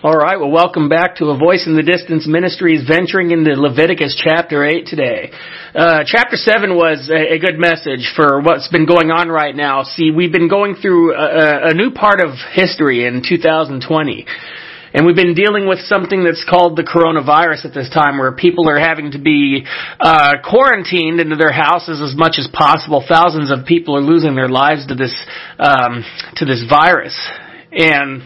All right, well, welcome back to A Voice in the Distance Ministries, venturing into Leviticus chapter 8 today. Uh, chapter 7 was a, a, good message for what's been going on right now. See, we've been going through a, a new part of history in 2020. And we've been dealing with something that's called the coronavirus at this time, where people are having to be uh, quarantined into their houses as much as possible. Thousands of people are losing their lives to this um, to this virus, and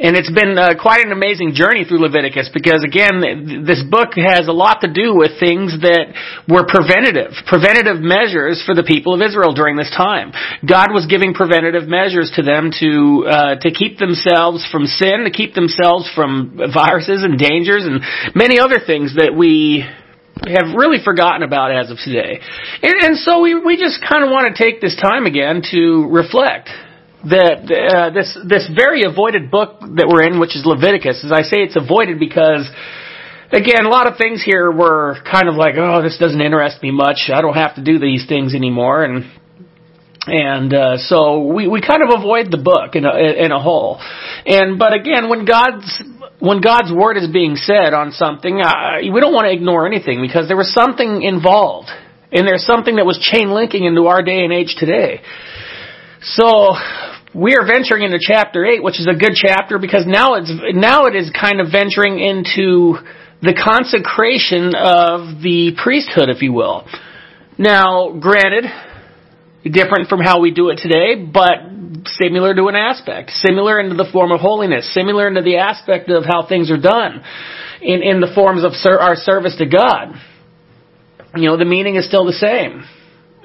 and it's been uh, quite an amazing journey through Leviticus because again, this book has a lot to do with things that were preventative, preventative measures for the people of Israel during this time. God was giving preventative measures to them to, uh, to keep themselves from sin, to keep themselves from viruses and dangers and many other things that we have really forgotten about as of today. And, and so we, we just kind of want to take this time again to reflect that uh, this this very avoided book that we're in, which is Leviticus, as I say, it's avoided because. Again, a lot of things here were kind of like, oh, this doesn't interest me much. I don't have to do these things anymore, and and uh, so we we kind of avoid the book in a in a whole. And but again, when God's when God's word is being said on something, uh, we don't want to ignore anything because there was something involved, and there's something that was chain linking into our day and age today. So we are venturing into chapter 8, which is a good chapter because now it's, now it is kind of venturing into the consecration of the priesthood, if you will. Now, granted, different from how we do it today, but similar to an aspect, similar into the form of holiness, similar into the aspect of how things are done in, in the forms of ser- our service to God. You know, the meaning is still the same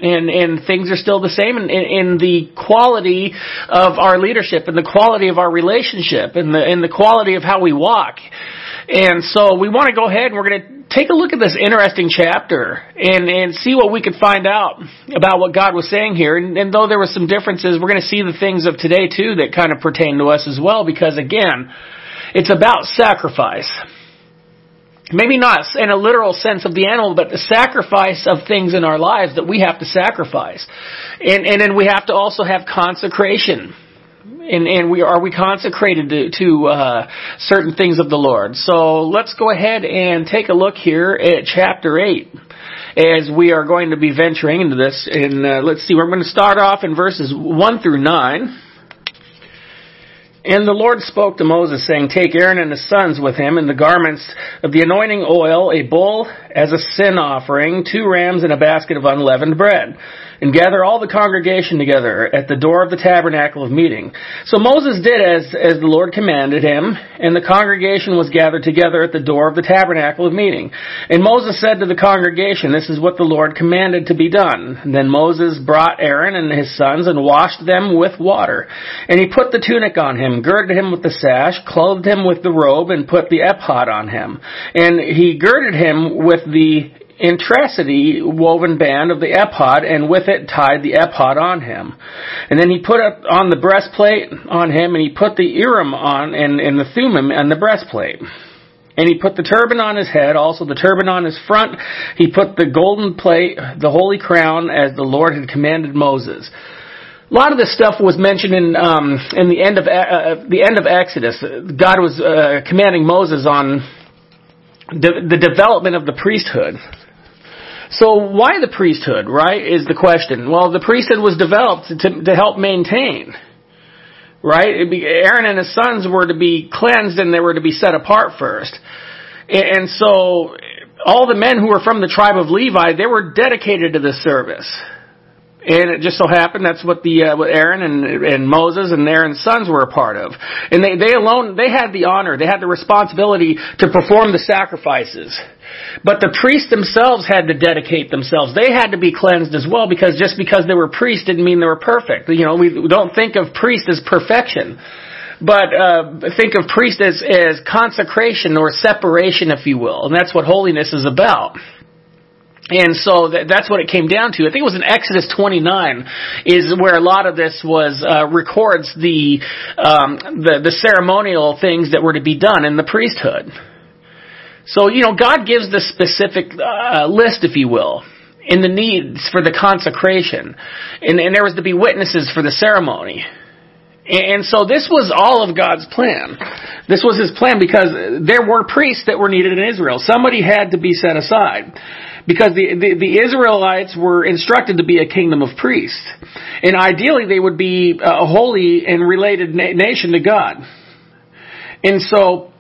and and things are still the same in, in, the quality of our leadership and the quality of our relationship and the and the quality of how we walk. And so we want to go ahead and we're going to take a look at this interesting chapter and and see what we could find out about what God was saying here. And, and though there were some differences, we're going to see the things of today too that kind of pertain to us as well because again, it's about sacrifice maybe not in a literal sense of the animal, but the sacrifice of things in our lives that we have to sacrifice. And, and then we have to also have consecration. And, and we are we consecrated to, to uh, certain things of the Lord. So let's go ahead and take a look here at chapter eight as we are going to be venturing into this. And uh, let's see, we're going to start off in verses one through nine. And the Lord spoke to Moses, saying, Take Aaron and his sons with him, and the garments of the anointing oil, a bull as a sin offering, two rams, and a basket of unleavened bread and gather all the congregation together at the door of the tabernacle of meeting. So Moses did as, as the Lord commanded him, and the congregation was gathered together at the door of the tabernacle of meeting. And Moses said to the congregation, This is what the Lord commanded to be done. And then Moses brought Aaron and his sons and washed them with water. And he put the tunic on him, girded him with the sash, clothed him with the robe, and put the ephod on him. And he girded him with the intricity woven band of the ephod, and with it tied the ephod on him. And then he put up on the breastplate on him, and he put the Urim on, and, and the Thummim on the breastplate. And he put the turban on his head, also the turban on his front. He put the golden plate, the holy crown, as the Lord had commanded Moses. A lot of this stuff was mentioned in um, in the end of uh, the end of Exodus. God was uh, commanding Moses on the, the development of the priesthood. So why the priesthood, right, is the question. Well, the priesthood was developed to, to help maintain, right? Be, Aaron and his sons were to be cleansed and they were to be set apart first. And, and so all the men who were from the tribe of Levi, they were dedicated to this service. And it just so happened that's what the uh, what Aaron and and Moses and Aaron's sons were a part of. And they they alone they had the honor, they had the responsibility to perform the sacrifices. But the priests themselves had to dedicate themselves. They had to be cleansed as well because just because they were priests didn't mean they were perfect. You know, we don't think of priest as perfection. But uh, think of priest as, as consecration or separation, if you will. And that's what holiness is about. And so that, that's what it came down to. I think it was in Exodus 29 is where a lot of this was uh, records the, um, the the ceremonial things that were to be done in the priesthood. So you know, God gives the specific uh, list, if you will, in the needs for the consecration, and, and there was to be witnesses for the ceremony. And so this was all of God's plan. This was his plan because there were priests that were needed in Israel. Somebody had to be set aside. Because the, the, the Israelites were instructed to be a kingdom of priests. And ideally they would be a holy and related na- nation to God. And so,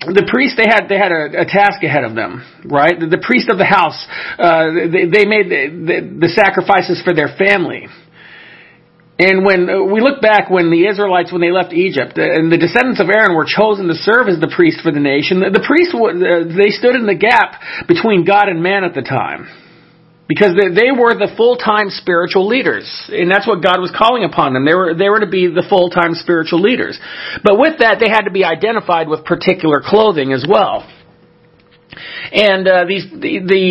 the priests they had they had a, a, task ahead of them, right? The, the priest of the house uh, they, they made the, the sacrifices for their family. And when uh, we look back when the Israelites, when they left Egypt, uh, and the descendants of Aaron were chosen to serve as the priest for the nation, the priests, uh, they stood in the gap between God and man at the time. Because they were the full-time spiritual leaders. And that's what God was calling upon them. They were, they were to be the full-time spiritual leaders. But with that, they had to be identified with particular clothing as well. And, uh, these, the, the,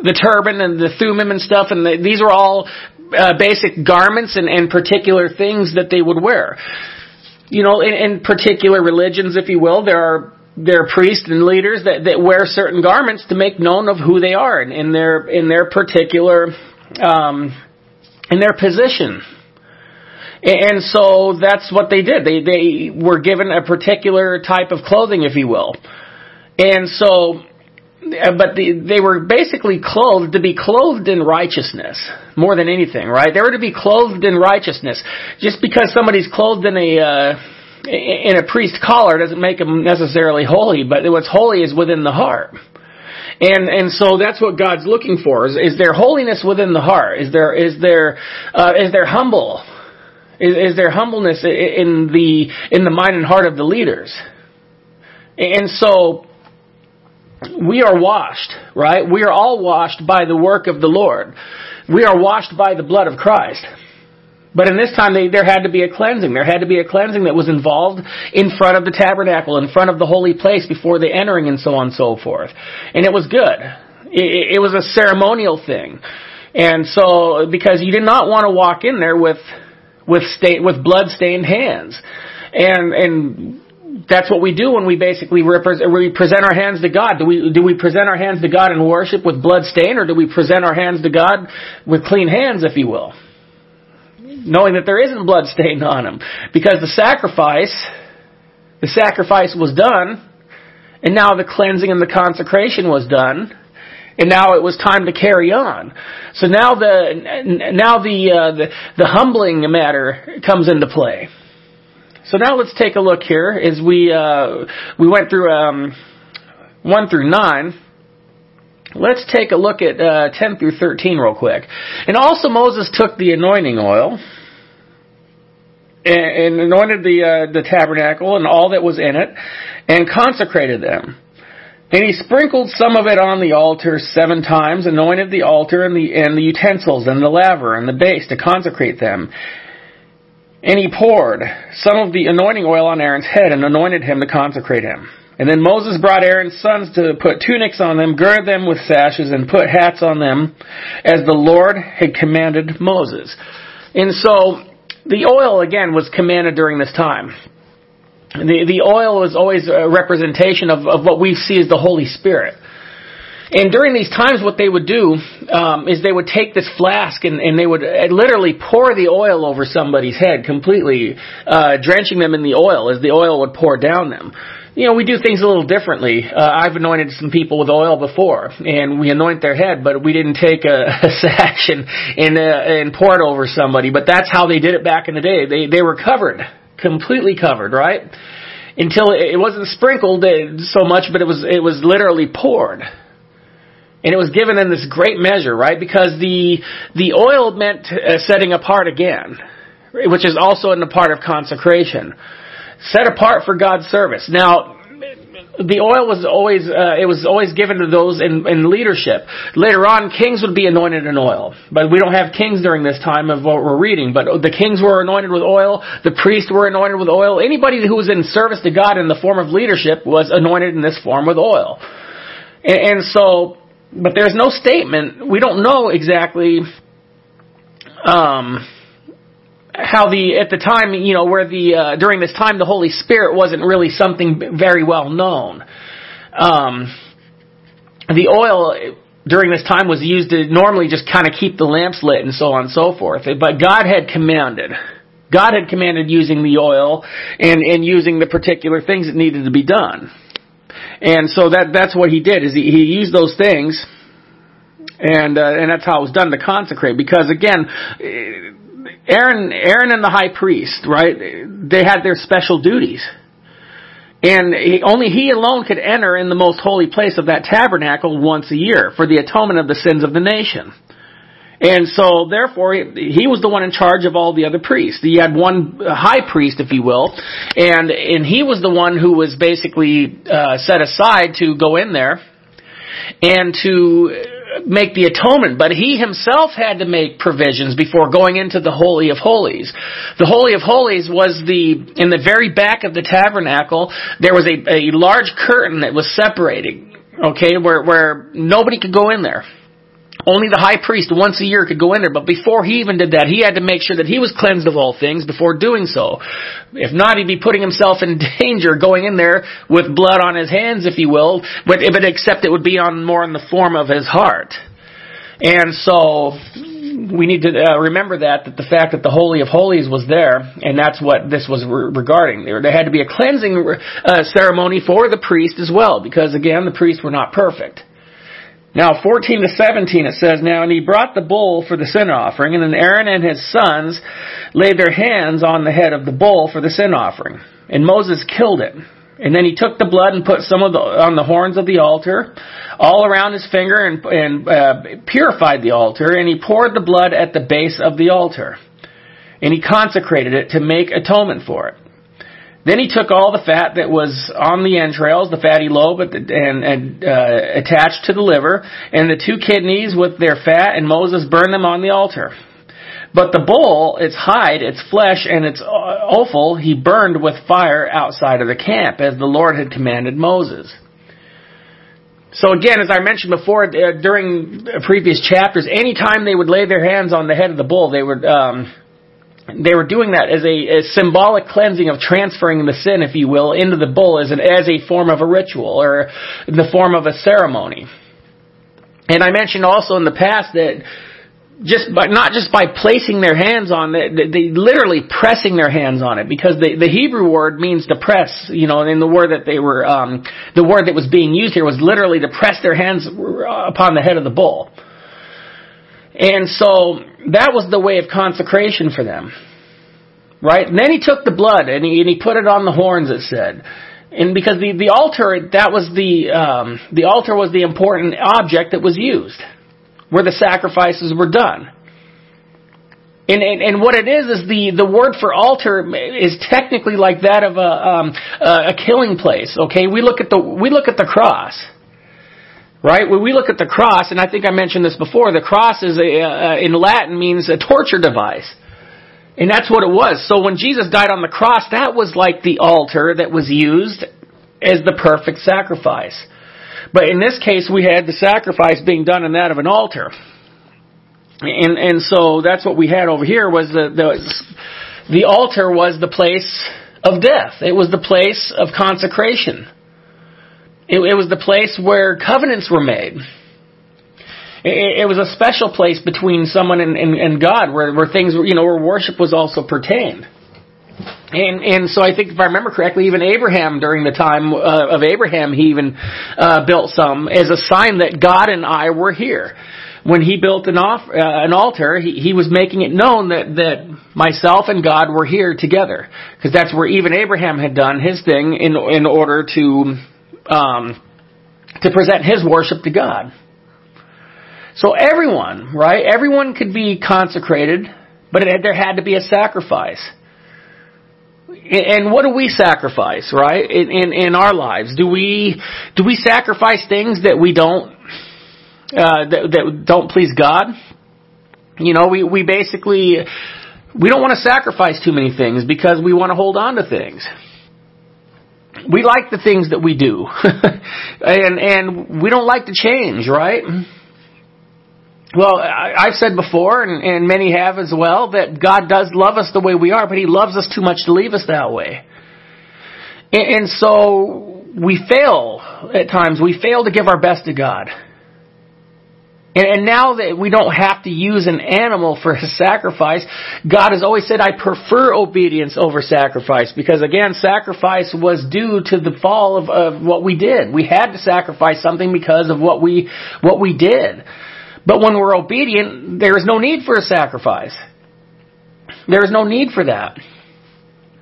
the turban and the thummim and stuff, and the, these are all uh, basic garments and, and particular things that they would wear. You know, in, in particular religions, if you will, there are there are priests and leaders that, that wear certain garments to make known of who they are in, in their in their particular um, in their position. And so that's what they did. They they were given a particular type of clothing, if you will. And so but the, they were basically clothed to be clothed in righteousness more than anything, right? They were to be clothed in righteousness. Just because somebody's clothed in a uh, in a priest collar doesn't make them necessarily holy, but what's holy is within the heart. And and so that's what God's looking for is, is there holiness within the heart? Is there is there uh, is there humble? Is, is there humbleness in the in the mind and heart of the leaders? And so we are washed, right? We are all washed by the work of the Lord. We are washed by the blood of Christ. But in this time, they, there had to be a cleansing. There had to be a cleansing that was involved in front of the tabernacle, in front of the holy place before the entering and so on and so forth. And it was good. It, it was a ceremonial thing. And so, because you did not want to walk in there with, with stain, with blood stained hands. And, and that's what we do when we basically we present our hands to God. Do we, do we present our hands to God in worship with blood stain or do we present our hands to God with clean hands, if you will? Knowing that there isn't blood stain on them. Because the sacrifice, the sacrifice was done, and now the cleansing and the consecration was done, and now it was time to carry on. So now the, now the, uh, the, the humbling matter comes into play. So now let's take a look here as we uh, we went through um, one through nine. Let's take a look at uh, ten through thirteen real quick. And also Moses took the anointing oil and, and anointed the uh, the tabernacle and all that was in it, and consecrated them. And he sprinkled some of it on the altar seven times, anointed the altar and the and the utensils and the laver and the base to consecrate them. And he poured some of the anointing oil on Aaron's head and anointed him to consecrate him. And then Moses brought Aaron's sons to put tunics on them, gird them with sashes, and put hats on them, as the Lord had commanded Moses. And so, the oil again was commanded during this time. The, the oil was always a representation of, of what we see as the Holy Spirit. And during these times, what they would do um, is they would take this flask and, and they would uh, literally pour the oil over somebody's head, completely uh, drenching them in the oil as the oil would pour down them. You know, we do things a little differently. Uh, I've anointed some people with oil before, and we anoint their head, but we didn't take a, a sash and and, uh, and pour it over somebody. But that's how they did it back in the day. They they were covered, completely covered, right? Until it, it wasn't sprinkled uh, so much, but it was it was literally poured. And it was given in this great measure, right? Because the, the oil meant uh, setting apart again, which is also in the part of consecration. Set apart for God's service. Now, the oil was always uh, it was always given to those in, in leadership. Later on, kings would be anointed in oil, but we don't have kings during this time of what we're reading. But the kings were anointed with oil. The priests were anointed with oil. Anybody who was in service to God in the form of leadership was anointed in this form with oil. And, and so but there's no statement. We don't know exactly um, how the at the time you know where the uh, during this time the Holy Spirit wasn't really something very well known. Um, the oil during this time was used to normally just kind of keep the lamps lit and so on and so forth. But God had commanded God had commanded using the oil and, and using the particular things that needed to be done. And so that, that's what he did, is he, he used those things, and, uh, and that's how it was done to consecrate. Because again, Aaron, Aaron and the high priest, right, they had their special duties. And he, only he alone could enter in the most holy place of that tabernacle once a year for the atonement of the sins of the nation. And so, therefore, he was the one in charge of all the other priests. He had one high priest, if you will, and and he was the one who was basically uh, set aside to go in there and to make the atonement. But he himself had to make provisions before going into the holy of holies. The holy of holies was the in the very back of the tabernacle. There was a, a large curtain that was separating. Okay, where where nobody could go in there. Only the high priest once a year could go in there, but before he even did that, he had to make sure that he was cleansed of all things before doing so. If not, he'd be putting himself in danger going in there with blood on his hands, if you will, but, but except it would be on more in the form of his heart. And so, we need to uh, remember that, that the fact that the Holy of Holies was there, and that's what this was re- regarding. There, there had to be a cleansing uh, ceremony for the priest as well, because again, the priests were not perfect. Now, 14 to 17 it says, Now, and he brought the bull for the sin offering, and then Aaron and his sons laid their hands on the head of the bull for the sin offering. And Moses killed it. And then he took the blood and put some of the, on the horns of the altar, all around his finger, and, and uh, purified the altar, and he poured the blood at the base of the altar. And he consecrated it to make atonement for it. Then he took all the fat that was on the entrails, the fatty lobe, and, and uh, attached to the liver, and the two kidneys with their fat, and Moses burned them on the altar. But the bull, its hide, its flesh, and its offal, he burned with fire outside of the camp, as the Lord had commanded Moses. So again, as I mentioned before, uh, during previous chapters, any time they would lay their hands on the head of the bull, they would um, they were doing that as a, a, symbolic cleansing of transferring the sin, if you will, into the bull as, an, as a form of a ritual or in the form of a ceremony. And I mentioned also in the past that just by, not just by placing their hands on it, they, they literally pressing their hands on it because the, the Hebrew word means to press, you know, and the word that they were, um, the word that was being used here was literally to press their hands upon the head of the bull. And so that was the way of consecration for them. Right? And then he took the blood and he, and he put it on the horns, it said. And because the, the altar, that was the, um, the altar was the important object that was used, where the sacrifices were done. And, and, and what it is is the, the word for altar is technically like that of a, um, a killing place. Okay, we look at the we look at the cross. Right? When we look at the cross, and I think I mentioned this before, the cross is a, uh, in Latin means a torture device. And that's what it was. So when Jesus died on the cross, that was like the altar that was used as the perfect sacrifice. But in this case, we had the sacrifice being done in that of an altar. And, and so that's what we had over here was the, the, the altar was the place of death. It was the place of consecration. It, it was the place where covenants were made. It, it was a special place between someone and, and, and God, where, where things, you know, where worship was also pertained. And and so I think if I remember correctly, even Abraham during the time uh, of Abraham, he even uh, built some as a sign that God and I were here. When he built an off uh, an altar, he, he was making it known that that myself and God were here together, because that's where even Abraham had done his thing in in order to um, to present his worship to God. So everyone, right? Everyone could be consecrated, but it, there had to be a sacrifice. And what do we sacrifice, right? In, in, in our lives, do we do we sacrifice things that we don't uh, that, that don't please God? You know, we we basically we don't want to sacrifice too many things because we want to hold on to things we like the things that we do. and, and we don't like to change, right? Well, I, have said before, and, and many have as well, that God does love us the way we are, but He loves us too much to leave us that way. And, and so we fail at times. We fail to give our best to God. And, and now that we don't have to use an animal for a sacrifice, God has always said, I prefer obedience over sacrifice because again, sacrifice was due to the fall of, of what we did. We had to sacrifice something because of what we, what we did. But when we're obedient, there is no need for a sacrifice. There is no need for that.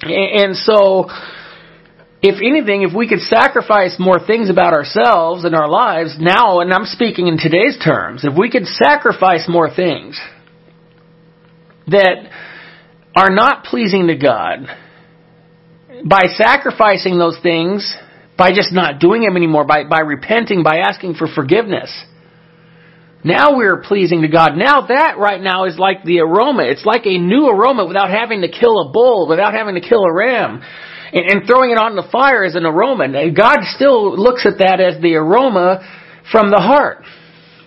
And so, if anything, if we could sacrifice more things about ourselves and our lives now, and I'm speaking in today's terms, if we could sacrifice more things that are not pleasing to God, by sacrificing those things, by just not doing them anymore, by, by repenting, by asking for forgiveness, now we're pleasing to God. Now that right now is like the aroma. It's like a new aroma without having to kill a bull, without having to kill a ram. And, and throwing it on the fire as an aroma. God still looks at that as the aroma from the heart.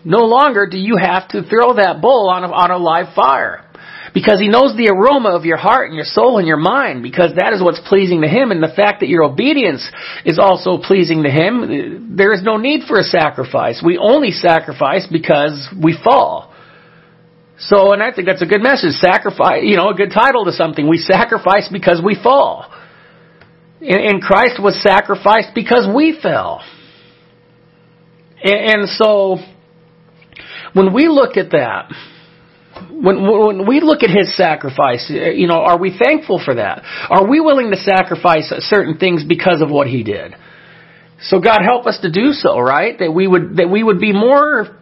No longer do you have to throw that bull on a, on a live fire. Because he knows the aroma of your heart and your soul and your mind, because that is what's pleasing to him, and the fact that your obedience is also pleasing to him, there is no need for a sacrifice. We only sacrifice because we fall. So, and I think that's a good message. Sacrifice, you know, a good title to something. We sacrifice because we fall. And Christ was sacrificed because we fell. And so, when we look at that, when, when we look at his sacrifice, you know, are we thankful for that? Are we willing to sacrifice certain things because of what he did? So God help us to do so, right? That we would that we would be more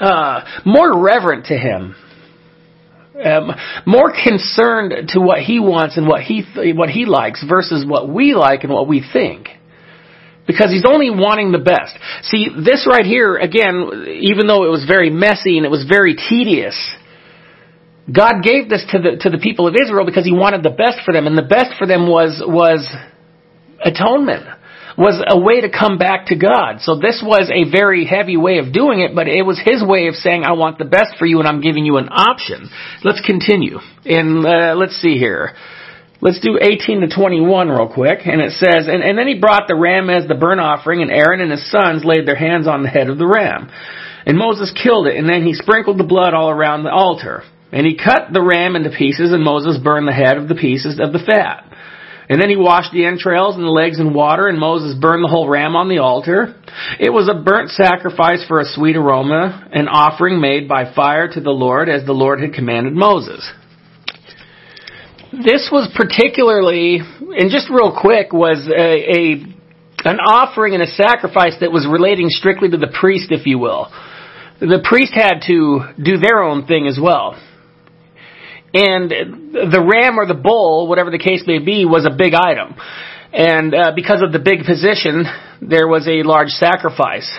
uh, more reverent to him, um, more concerned to what he wants and what he th- what he likes versus what we like and what we think. Because he's only wanting the best. See, this right here, again, even though it was very messy and it was very tedious, God gave this to the, to the people of Israel because he wanted the best for them, and the best for them was, was atonement. Was a way to come back to God. So this was a very heavy way of doing it, but it was his way of saying, I want the best for you and I'm giving you an option. Let's continue. And, uh, let's see here. Let's do 18 to 21 real quick. And it says, and, and then he brought the ram as the burnt offering, and Aaron and his sons laid their hands on the head of the ram. And Moses killed it, and then he sprinkled the blood all around the altar. And he cut the ram into pieces, and Moses burned the head of the pieces of the fat. And then he washed the entrails and the legs in water, and Moses burned the whole ram on the altar. It was a burnt sacrifice for a sweet aroma, an offering made by fire to the Lord, as the Lord had commanded Moses. This was particularly, and just real quick, was a, a an offering and a sacrifice that was relating strictly to the priest, if you will. The priest had to do their own thing as well. And the ram or the bull, whatever the case may be, was a big item. And uh, because of the big position, there was a large sacrifice.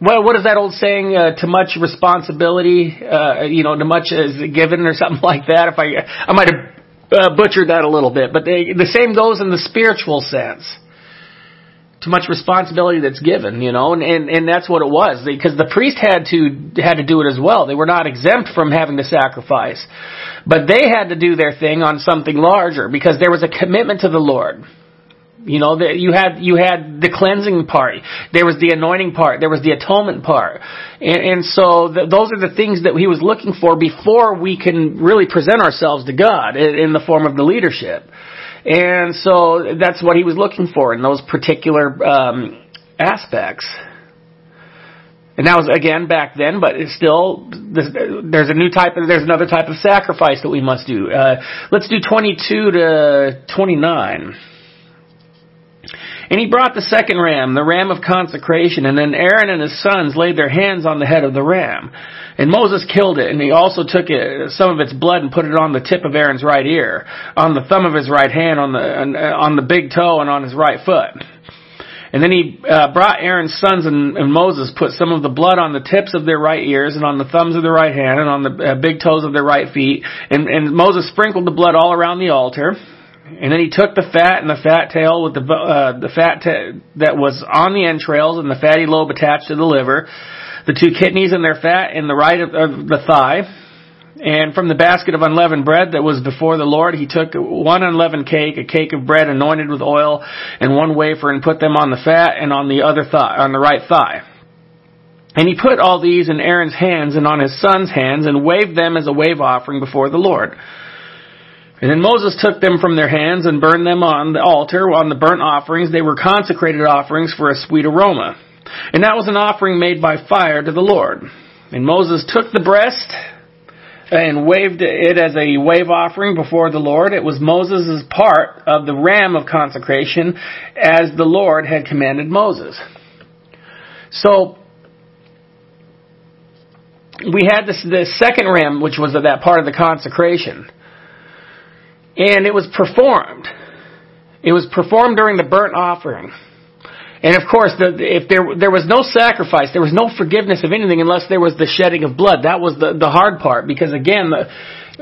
Well, what is that old saying? Uh, to much responsibility, uh, you know, to much is given, or something like that. If I, I might have uh, butchered that a little bit, but they, the same goes in the spiritual sense too much responsibility that's given, you know, and, and, and that's what it was. Because the priest had to, had to do it as well. They were not exempt from having to sacrifice. But they had to do their thing on something larger because there was a commitment to the Lord. You know, that you had, you had the cleansing part. There was the anointing part. There was the atonement part. And, and so the, those are the things that he was looking for before we can really present ourselves to God in, in the form of the leadership. And so that's what he was looking for in those particular um, aspects. And that was again back then, but it's still there's a new type of there's another type of sacrifice that we must do. Uh, let's do 22 to 29. And he brought the second ram, the ram of consecration, and then Aaron and his sons laid their hands on the head of the ram. And Moses killed it, and he also took it, some of its blood and put it on the tip of Aaron's right ear, on the thumb of his right hand, on the on the big toe, and on his right foot. And then he uh, brought Aaron's sons and, and Moses put some of the blood on the tips of their right ears and on the thumbs of their right hand and on the uh, big toes of their right feet. And, and Moses sprinkled the blood all around the altar. And then he took the fat and the fat tail with the uh, the fat ta- that was on the entrails and the fatty lobe attached to the liver, the two kidneys and their fat in the right of, of the thigh. And from the basket of unleavened bread that was before the Lord, he took one unleavened cake, a cake of bread anointed with oil, and one wafer, and put them on the fat and on the other thigh, on the right thigh. And he put all these in Aaron's hands and on his son's hands and waved them as a wave offering before the Lord. And then Moses took them from their hands and burned them on the altar on the burnt offerings. They were consecrated offerings for a sweet aroma. And that was an offering made by fire to the Lord. And Moses took the breast and waved it as a wave offering before the Lord. It was Moses' part of the ram of consecration as the Lord had commanded Moses. So, we had this, the second ram, which was that part of the consecration. And it was performed. It was performed during the burnt offering. And of course, the, if there there was no sacrifice, there was no forgiveness of anything unless there was the shedding of blood. That was the the hard part because again, the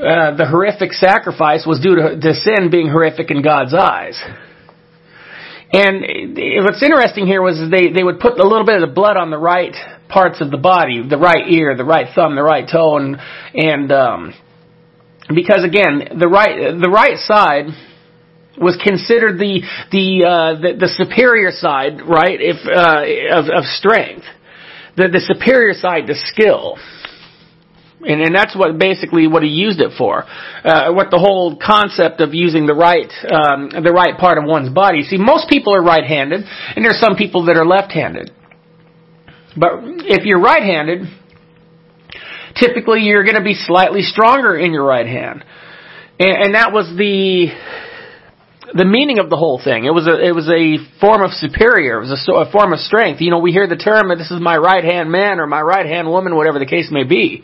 uh, the horrific sacrifice was due to, to sin being horrific in God's eyes. And what's interesting here was they they would put a little bit of the blood on the right parts of the body, the right ear, the right thumb, the right toe, and and um, because again, the right the right side was considered the the uh, the, the, superior side, right? If uh, of, of strength, the the superior side to skill. And, and that's what basically what he used it for. Uh, what the whole concept of using the right um, the right part of one's body. See, most people are right-handed, and there's some people that are left-handed. But if you're right-handed, typically you're going to be slightly stronger in your right hand, and, and that was the the meaning of the whole thing. It was a it was a form of superior. It was a, a form of strength. You know, we hear the term "this is my right hand man" or "my right hand woman," whatever the case may be.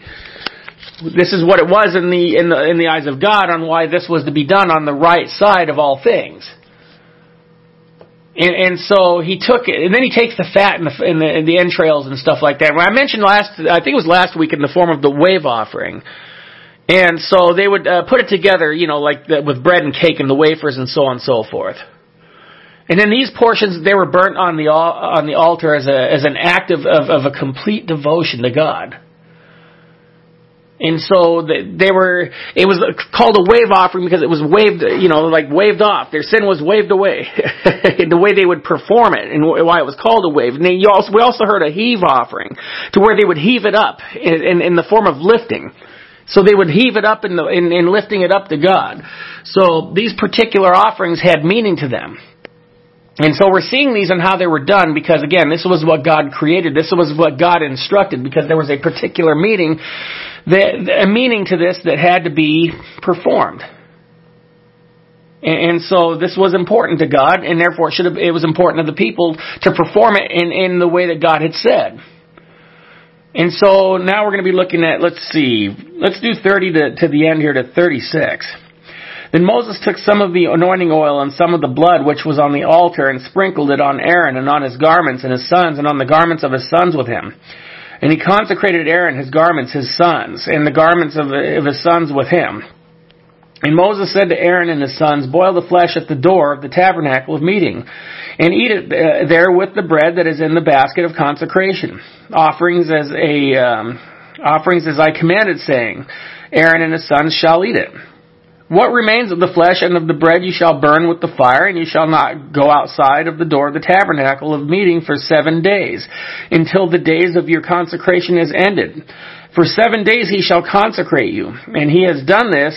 This is what it was in the in the in the eyes of God on why this was to be done on the right side of all things. And, and so he took it, and then he takes the fat and the, and the, and the entrails and stuff like that. When I mentioned last, I think it was last week in the form of the wave offering. And so they would uh, put it together, you know, like the, with bread and cake and the wafers and so on and so forth. And then these portions, they were burnt on the on the altar as a as an act of, of, of a complete devotion to God. And so they were, it was called a wave offering because it was waved, you know, like waved off. Their sin was waved away. the way they would perform it and why it was called a wave. And also, we also heard a heave offering to where they would heave it up in, in, in the form of lifting. So they would heave it up in, the, in, in lifting it up to God. So these particular offerings had meaning to them. And so we're seeing these and how they were done because again, this was what God created. This was what God instructed because there was a particular meaning that, a meaning to this that had to be performed. And, and so this was important to God and therefore it should have, it was important to the people to perform it in, in the way that God had said. And so now we're going to be looking at, let's see, let's do 30 to, to the end here to 36. Then Moses took some of the anointing oil and some of the blood which was on the altar and sprinkled it on Aaron and on his garments and his sons and on the garments of his sons with him. And he consecrated Aaron, his garments, his sons, and the garments of, of his sons with him. And Moses said to Aaron and his sons, Boil the flesh at the door of the tabernacle of meeting, and eat it uh, there with the bread that is in the basket of consecration. Offerings as a um, offerings as I commanded, saying, Aaron and his sons shall eat it. What remains of the flesh and of the bread you shall burn with the fire, and you shall not go outside of the door of the tabernacle of meeting for seven days, until the days of your consecration is ended. For seven days he shall consecrate you, and he has done this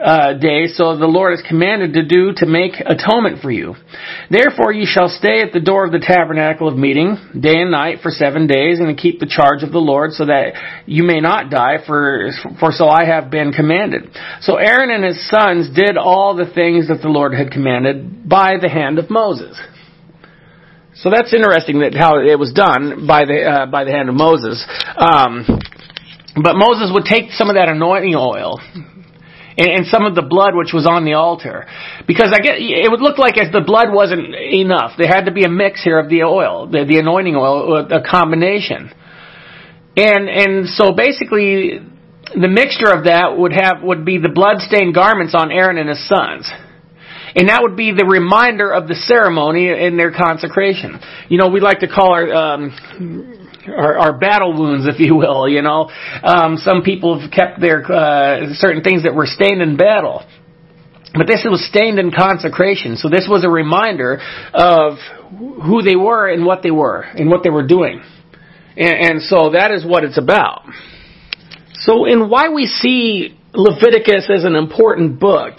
uh, day, so the Lord has commanded to do to make atonement for you. Therefore you shall stay at the door of the tabernacle of meeting day and night for seven days, and keep the charge of the Lord, so that you may not die. For for so I have been commanded. So Aaron and his sons did all the things that the Lord had commanded by the hand of Moses. So that's interesting that how it was done by the uh, by the hand of Moses. Um, but Moses would take some of that anointing oil and, some of the blood which was on the altar. Because I get, it would look like as the blood wasn't enough. There had to be a mix here of the oil, the, the anointing oil, a combination. And, and so basically, the mixture of that would have, would be the blood-stained garments on Aaron and his sons. And that would be the reminder of the ceremony in their consecration. You know, we like to call our, um, our, our battle wounds, if you will. You know, um, some people have kept their uh, certain things that were stained in battle. But this was stained in consecration. So this was a reminder of who they were and what they were and what they were doing. And, and so that is what it's about. So in why we see Leviticus as an important book,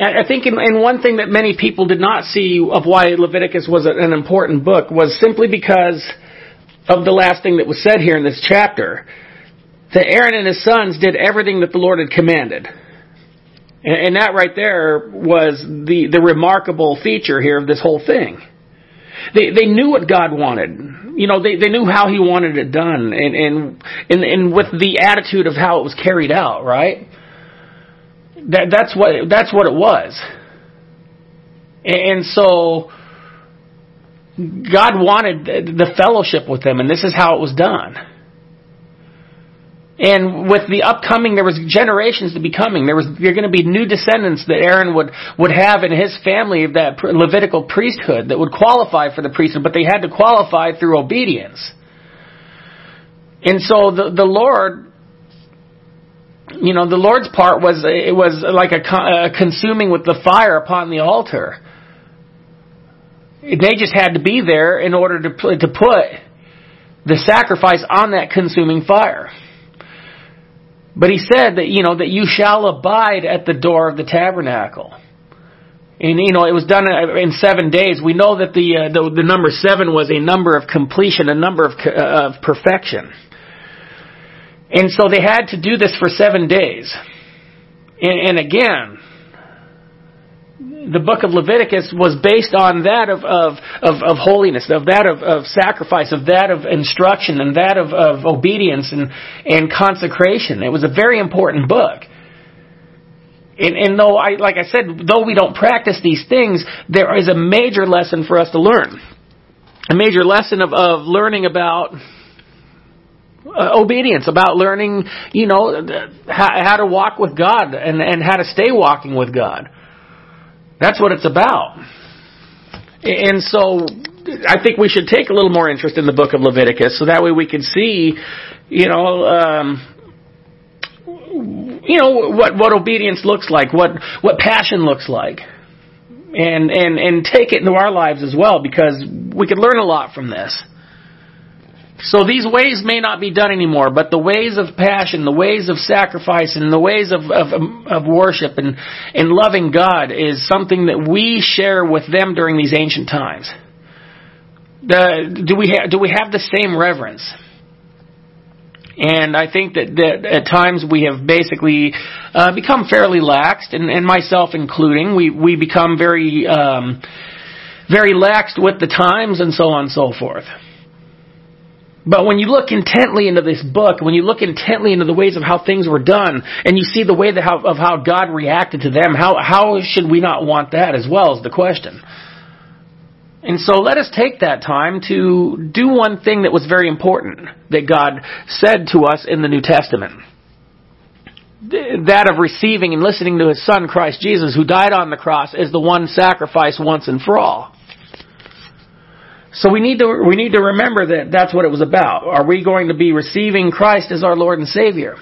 I think in, one thing that many people did not see of why Leviticus was an important book was simply because of the last thing that was said here in this chapter. That Aaron and his sons did everything that the Lord had commanded. And, and that right there was the, the remarkable feature here of this whole thing. They, they knew what God wanted. You know, they, they knew how He wanted it done and, and, and, and with the attitude of how it was carried out, right? That, that's what, that's what it was. And so, God wanted the fellowship with them, and this is how it was done. And with the upcoming, there was generations to be coming. There was are going to be new descendants that Aaron would would have in his family of that Levitical priesthood that would qualify for the priesthood, but they had to qualify through obedience. And so the the Lord, you know, the Lord's part was it was like a, a consuming with the fire upon the altar. They just had to be there in order to to put the sacrifice on that consuming fire. But he said that, you know, that you shall abide at the door of the tabernacle. And, you know, it was done in seven days. We know that the, uh, the, the, number seven was a number of completion, a number of, uh, of perfection. And so they had to do this for seven days. And, and again, the book of Leviticus was based on that of, of, of, of holiness, of that of, of, sacrifice, of that of instruction, and that of, of obedience and, and consecration. It was a very important book. And, and though I, like I said, though we don't practice these things, there is a major lesson for us to learn. A major lesson of, of learning about uh, obedience, about learning, you know, how, how to walk with God and, and how to stay walking with God. That's what it's about. And so I think we should take a little more interest in the book of Leviticus so that way we can see, you know, um, you know what what obedience looks like, what what passion looks like. And and and take it into our lives as well because we could learn a lot from this. So these ways may not be done anymore, but the ways of passion, the ways of sacrifice, and the ways of, of, of worship and, and loving God is something that we share with them during these ancient times. The, do, we ha- do we have the same reverence? And I think that, that at times we have basically uh, become fairly laxed, and, and myself including. We, we become very, um, very laxed with the times and so on and so forth. But when you look intently into this book, when you look intently into the ways of how things were done, and you see the way that how, of how God reacted to them, how, how should we not want that as well is the question. And so let us take that time to do one thing that was very important that God said to us in the New Testament. That of receiving and listening to His Son, Christ Jesus, who died on the cross as the one sacrifice once and for all. So we need to we need to remember that that's what it was about. Are we going to be receiving Christ as our Lord and Savior?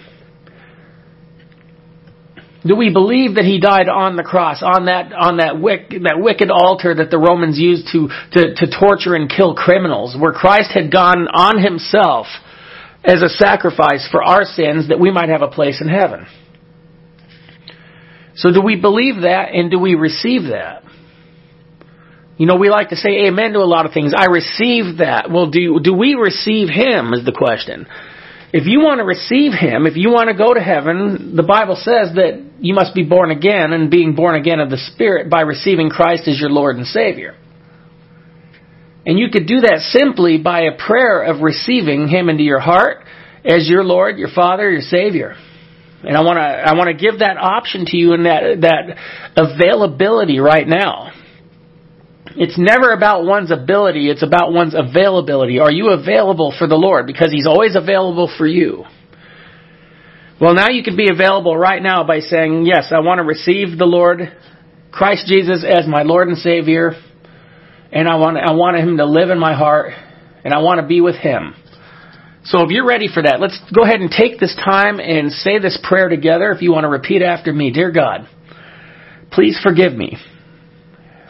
Do we believe that He died on the cross, on that on that wicked, that wicked altar that the Romans used to, to to torture and kill criminals, where Christ had gone on Himself as a sacrifice for our sins that we might have a place in heaven? So do we believe that and do we receive that? You know, we like to say amen to a lot of things. I receive that. Well, do, do we receive Him is the question. If you want to receive Him, if you want to go to heaven, the Bible says that you must be born again and being born again of the Spirit by receiving Christ as your Lord and Savior. And you could do that simply by a prayer of receiving Him into your heart as your Lord, your Father, your Savior. And I want to I want to give that option to you and that that availability right now. It's never about one's ability, it's about one's availability. Are you available for the Lord? Because He's always available for you. Well, now you can be available right now by saying, Yes, I want to receive the Lord, Christ Jesus, as my Lord and Savior, and I want, I want Him to live in my heart, and I want to be with Him. So if you're ready for that, let's go ahead and take this time and say this prayer together. If you want to repeat after me, Dear God, please forgive me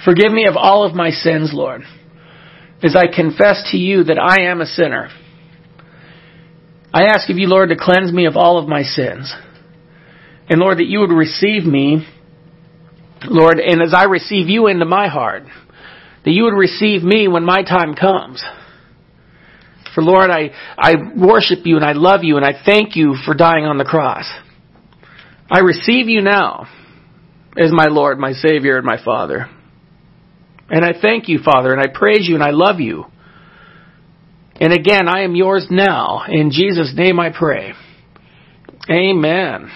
Forgive me of all of my sins, Lord. as I confess to you that I am a sinner. I ask of you, Lord, to cleanse me of all of my sins. And Lord, that you would receive me, Lord, and as I receive you into my heart, that you would receive me when my time comes. For Lord, I, I worship you and I love you and I thank you for dying on the cross. I receive you now as my Lord, my Savior, and my Father. And I thank you, Father, and I praise you and I love you. And again, I am yours now. In Jesus' name I pray. Amen.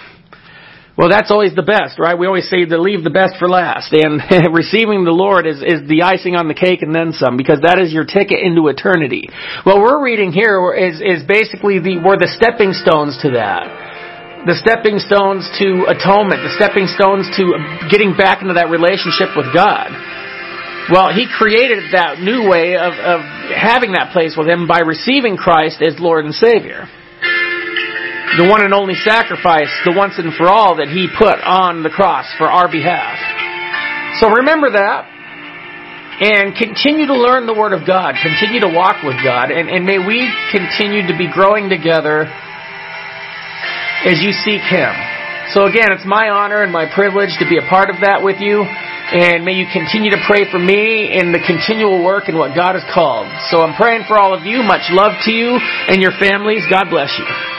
Well, that's always the best, right? We always say to leave the best for last. And receiving the Lord is, is the icing on the cake and then some, because that is your ticket into eternity. What we're reading here is, is basically the, were the stepping stones to that. The stepping stones to atonement, the stepping stones to getting back into that relationship with God. Well, He created that new way of, of having that place with Him by receiving Christ as Lord and Savior the one and only sacrifice, the once and for all that He put on the cross for our behalf. So remember that. And continue to learn the Word of God. Continue to walk with God. And, and may we continue to be growing together as you seek Him. So again, it's my honor and my privilege to be a part of that with you. And may you continue to pray for me in the continual work and what God has called. So I'm praying for all of you. Much love to you and your families. God bless you.